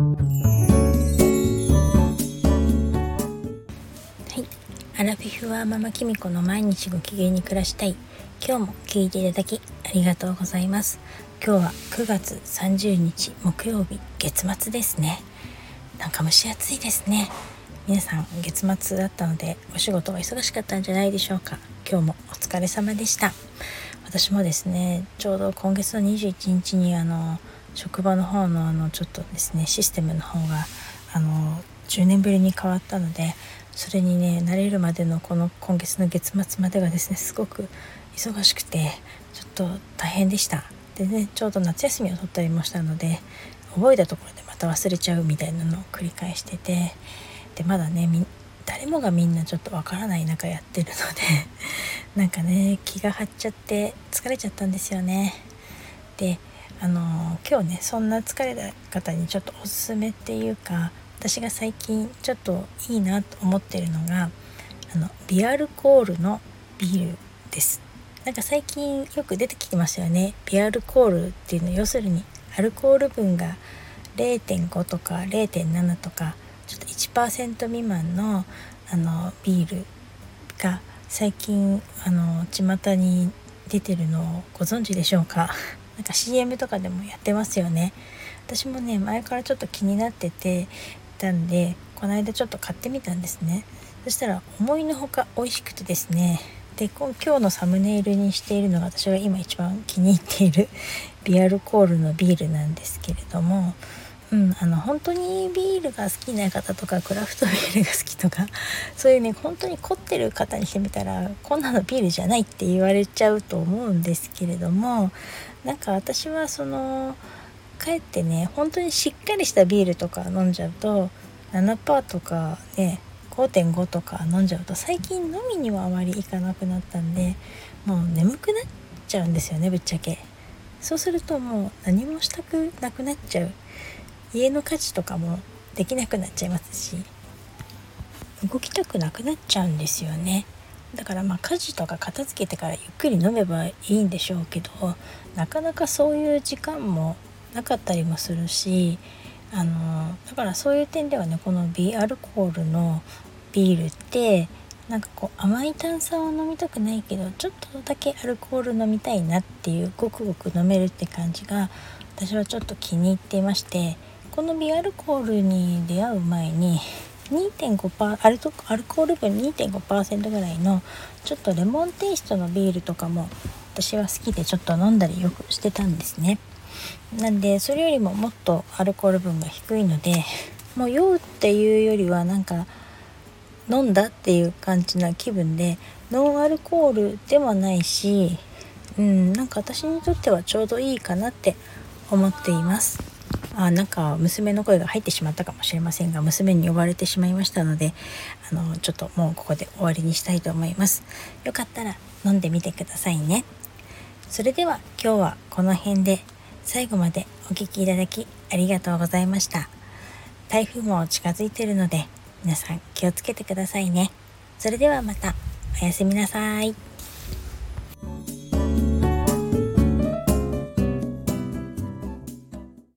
はい。アラフィフはママキミコの毎日ご機嫌に暮らしたい。今日も聞いていただきありがとうございます。今日は9月30日木曜日月末ですね。なんか蒸し暑いですね。皆さん月末だったのでお仕事は忙しかったんじゃないでしょうか。今日もお疲れ様でした。私もですねちょうど今月の21日にあの職場の方のあのちょっとですねシステムの方があの10年ぶりに変わったのでそれにね慣れるまでのこの今月の月末までがですねすごく忙しくてちょっと大変でした。でねちょうど夏休みを取ったりもしたので覚えたところでまた忘れちゃうみたいなのを繰り返しててでまだね誰もがみんなちょっとわからない中やってるので なんかね気が張っちゃって疲れちゃったんですよね。であの今日ねそんな疲れた方にちょっとおすすめっていうか私が最近ちょっといいなと思ってるのがあのビアルコールのビールです。なんか最近よく出てきてますよね。ビアルコールっていうの要するにアルコール分が0.5とか0.7とかちょっと1%未満のあのビールが最近あの巷に出てるのをご存知でしょうか？なんか CM とかでもやってますよね。私もね前からちょっと気になっててたんでこの間ちょっと買ってみたんですね。そしたら思いのほか美味しくてですね。で今日のサムネイルにしているのが私が今一番気に入っているビアルコールのビールなんですけれどもうん、あの本当にビールが好きな方とかクラフトビールが好きとか そういうね本当に凝ってる方にしてみたらこんなのビールじゃないって言われちゃうと思うんですけれどもなんか私はそのかえってね本当にしっかりしたビールとか飲んじゃうと7%とかね5.5とか飲んじゃうと最近飲みにはあまりいかなくなったんでもう眠くなっちゃうんですよねぶっちゃけ。そうするともう何もしたくなくなっちゃう。家の家事とかもできなくなっちゃいますし動きたくなくなっちゃうんですよね。だからまあ家事とか片付けてからゆっくり飲めばいいんでしょうけどなかなかそういう時間もなかったりもするしあのだからそういう点ではねこのビアルコールのビールってなんかこう甘い炭酸を飲みたくないけどちょっとだけアルコール飲みたいなっていうごくごく飲めるって感じが私はちょっと気に入っていましてこのビアルコールに出会う前に2.5%アルトアルコール分2.5%ぐらいのちょっとレモンテイストのビールとかも私は好きでちょっと飲んだりよくしてたんですね。なんでそれよりももっとアルコール分が低いのでもう酔うっていうよりはなんか飲んだっていう感じな気分でノンアルコールではないしうんなんか私にとってはちょうどいいかなって思っています。あなんか娘の声が入ってしまったかもしれませんが娘に呼ばれてしまいましたのであのちょっともうここで終わりにしたいと思います。よかったら飲んでみてくださいね。それでは今日はこの辺で最後までお聴きいただきありがとうございました。台風も近づいてるので皆さん気をつけてくださいね。それではまた。おやすみなさい。